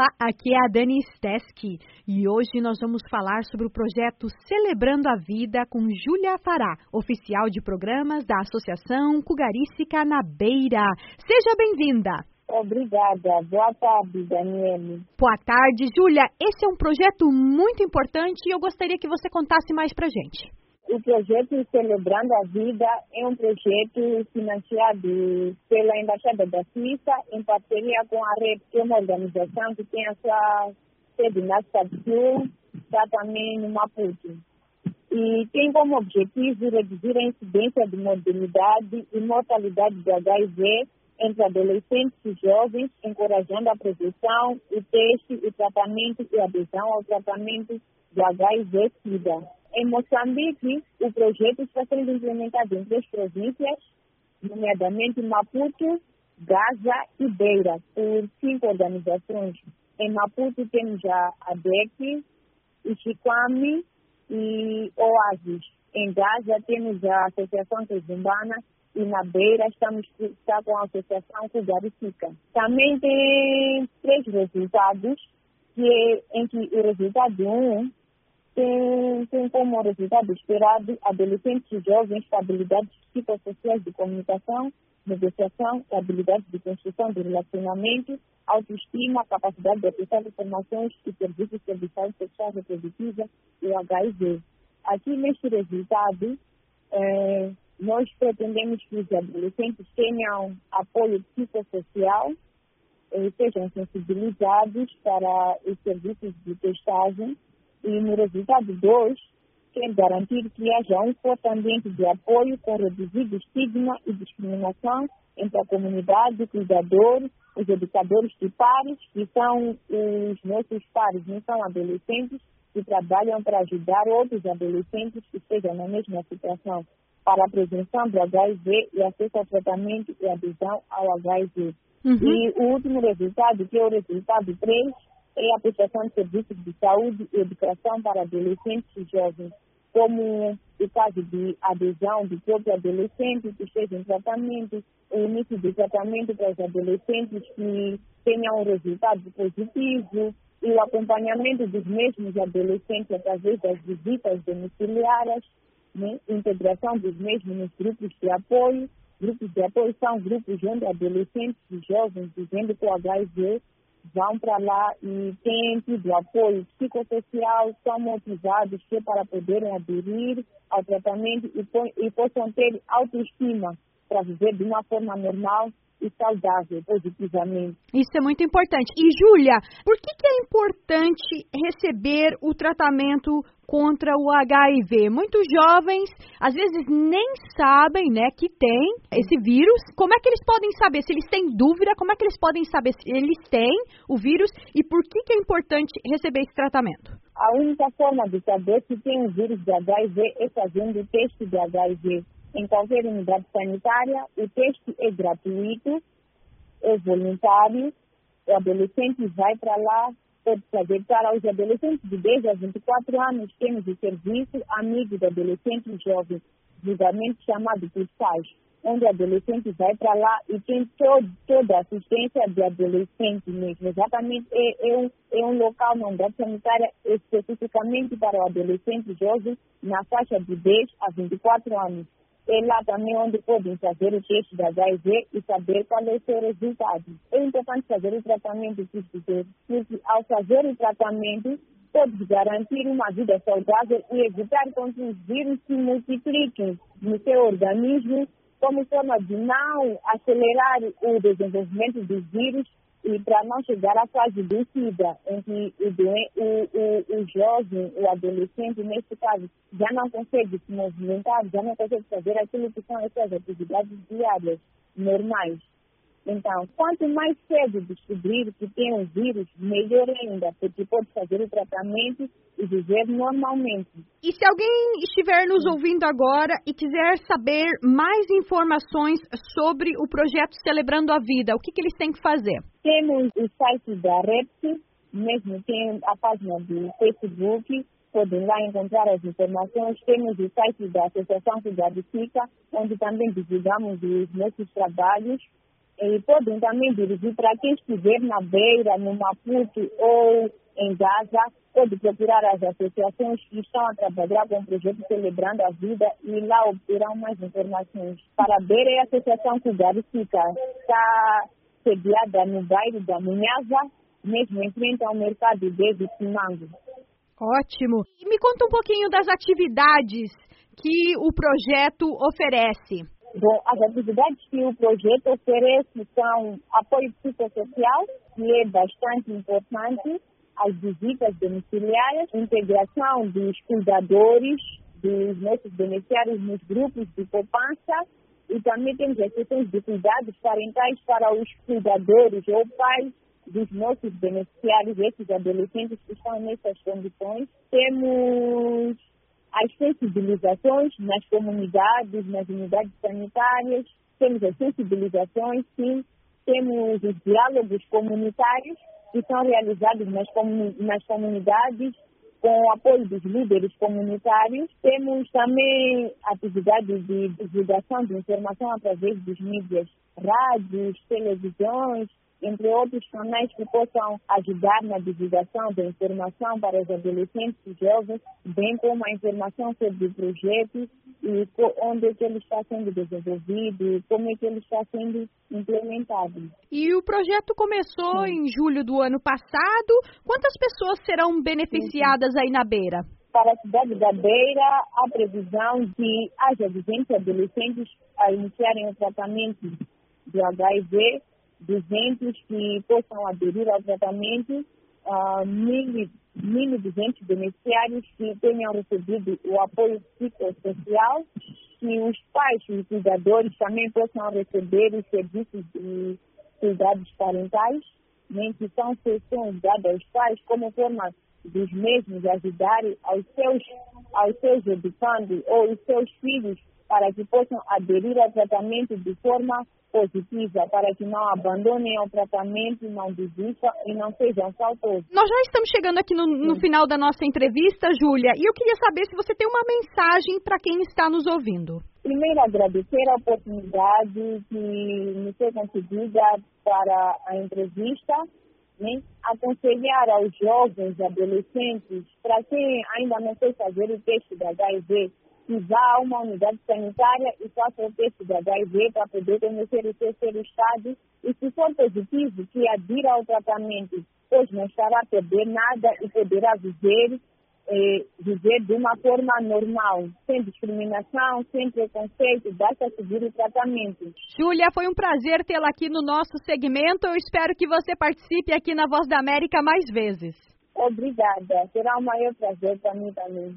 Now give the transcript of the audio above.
Olá, aqui é a Dani Steski e hoje nós vamos falar sobre o projeto Celebrando a Vida com Júlia Fará, oficial de programas da Associação Cugarística na Beira. Seja bem-vinda! Obrigada. Boa tarde, Daniele. Boa tarde, Júlia. Esse é um projeto muito importante e eu gostaria que você contasse mais pra gente. O projeto Celebrando a Vida é um projeto financiado pela Embaixada da Suíça em parceria com a REP, que é uma organização que tem a sua sede na Sul, está também no Maputo. E tem como objetivo reduzir a incidência de mortalidade e mortalidade de HIV entre adolescentes e jovens, encorajando a prevenção, o teste, o tratamento e a adesão ao tratamento de HIV-Sida. Em Moçambique, o projeto está sendo implementado em três províncias, nomeadamente Maputo, Gaza e Beira, por cinco organizações. Em Maputo temos a ADEC, Chiquami e Oasis. Em Gaza temos a Associação Tezumbana e na Beira estamos está com a Associação Cugaricica. Também tem três resultados, que é, em que o resultado 1 um tem, tem como resultado esperado adolescentes e jovens com habilidades psicossociais de comunicação, negociação e habilidades de construção de relacionamento, autoestima, capacidade de acessar informações e serviços saúde sexual reprodutiva e HIV. Aqui neste resultado, eh, nós pretendemos que os adolescentes tenham apoio psicossocial, eh, sejam sensibilizados para os serviços de testagem, e no resultado 2, quer garantir que haja um forte ambiente de apoio com reduzido estigma e discriminação entre a comunidade, cuidadores, os educadores de pares, que são os nossos pares, não são adolescentes, que trabalham para ajudar outros adolescentes que estejam na mesma situação para a prevenção do HIV e acesso ao tratamento e adesão ao HIV. Uhum. E o último resultado, que é o resultado 3, é a prestação de serviços de saúde e educação para adolescentes e jovens, como o caso de adesão do próprio adolescente que esteja em tratamento, o início do tratamento para os adolescentes que tenham um resultado positivo e o acompanhamento dos mesmos adolescentes através das visitas domiciliares, né? integração dos mesmos nos grupos de apoio. Grupos de apoio são grupos onde adolescentes e jovens vivendo com HIV vão para lá e têm tido apoio psicossocial, são motivados para poderem aderir ao tratamento e, e possam ter autoestima para viver de uma forma normal e saudável positivamente. Isso é muito importante. E, Júlia, por que, que é importante receber o tratamento contra o HIV? Muitos jovens, às vezes, nem sabem né, que tem esse vírus. Como é que eles podem saber? Se eles têm dúvida, como é que eles podem saber se eles têm o vírus e por que, que é importante receber esse tratamento? A única forma de saber se tem o vírus de HIV é fazendo o teste de HIV em qualquer unidade sanitária. O teste é gratuito, é voluntário. O adolescente vai para lá, pode fazer. Para os adolescentes de 10 a 24 anos, temos o serviço Amigo do Adolescente Jovem, julgamento chamado por onde o adolescente vai para lá e tem todo, toda a assistência de adolescente mesmo. Exatamente, é, é, um, é um local, uma unidade sanitária especificamente para o adolescente jovem na faixa de 10 a 24 anos é lá também onde podem fazer o teste da HIV e saber qual é o seu resultado. É importante fazer o tratamento porque ao fazer o tratamento pode garantir uma vida saudável e evitar que os vírus se multipliquem no seu organismo como forma de não acelerar o desenvolvimento dos vírus e para não chegar à fase do SIDA, em que o, o, o, jovem, o adolescente, nesse caso, já não consegue se movimentar, já não consegue fazer aquilo que são as suas atividades diárias normais. Então, quanto mais cedo descobrir que tem um vírus, melhor ainda, porque pode fazer o tratamento e viver normalmente. E se alguém estiver nos ouvindo agora e quiser saber mais informações sobre o projeto Celebrando a Vida, o que, que eles têm que fazer? Temos o site da REPS, mesmo tem a página do Facebook, podem lá encontrar as informações. Temos o site da Associação Cidade Fica, onde também divulgamos os nossos trabalhos E podem também dirigir para quem estiver na Beira, no Maputo ou em Gaza, pode procurar as associações que estão a trabalhar com o projeto Celebrando a Vida e lá obterão mais informações. Para a Beira é a Associação Cugarifica, está sediada no bairro da Munhaza, mesmo em frente ao mercado de Simango. Ótimo. E me conta um pouquinho das atividades que o projeto oferece. Bom, as atividades que o projeto oferece são apoio psicossocial, que é bastante importante, as visitas domiciliares, integração dos cuidadores, dos nossos beneficiários nos grupos de poupança e também temos as sessões de cuidados parentais para os cuidadores ou pais dos nossos beneficiários, esses adolescentes que estão nessas condições. Temos as sensibilizações nas comunidades, nas unidades sanitárias, temos as sensibilizações, sim, temos os diálogos comunitários que são realizados nas, nas comunidades com o apoio dos líderes comunitários. Temos também atividades de divulgação de informação através dos mídias, rádios, televisões, entre outros canais que possam ajudar na divulgação da informação para os adolescentes e jovens, bem como a informação sobre o projeto e onde é que ele está sendo desenvolvido e como é que ele está sendo implementado. E o projeto começou Sim. em julho do ano passado. Quantas pessoas serão beneficiadas aí na Beira? Para a cidade da Beira, a previsão de haja 200 adolescentes a iniciarem o tratamento de HIV 200 que possam aderir ao tratamento, uh, 1.200 beneficiários que tenham recebido o apoio psicossocial, que os pais e cuidadores também possam receber os serviços de cuidados parentais, né, que são sessões dadas aos pais como forma dos mesmos ajudarem aos seus, aos seus educandos ou os seus filhos para que possam aderir ao tratamento de forma positiva, para que não abandonem o tratamento, não desistam e não sejam faltosos. Nós já estamos chegando aqui no, no final da nossa entrevista, Júlia, e eu queria saber se você tem uma mensagem para quem está nos ouvindo. Primeiro, agradecer a oportunidade que me foi concedida para a entrevista né? aconselhar aos jovens adolescentes, para quem ainda não sei fazer o teste da HIV, a uma unidade sanitária e faça o teste de HIV para poder conhecer o ser estado e se for positivo, que adira ao tratamento, pois não estará a perder nada e poderá viver, eh, viver de uma forma normal, sem discriminação, sem preconceito, basta seguir o tratamento. Júlia, foi um prazer tê-la aqui no nosso segmento. Eu espero que você participe aqui na Voz da América mais vezes. Obrigada, será um maior prazer para mim também.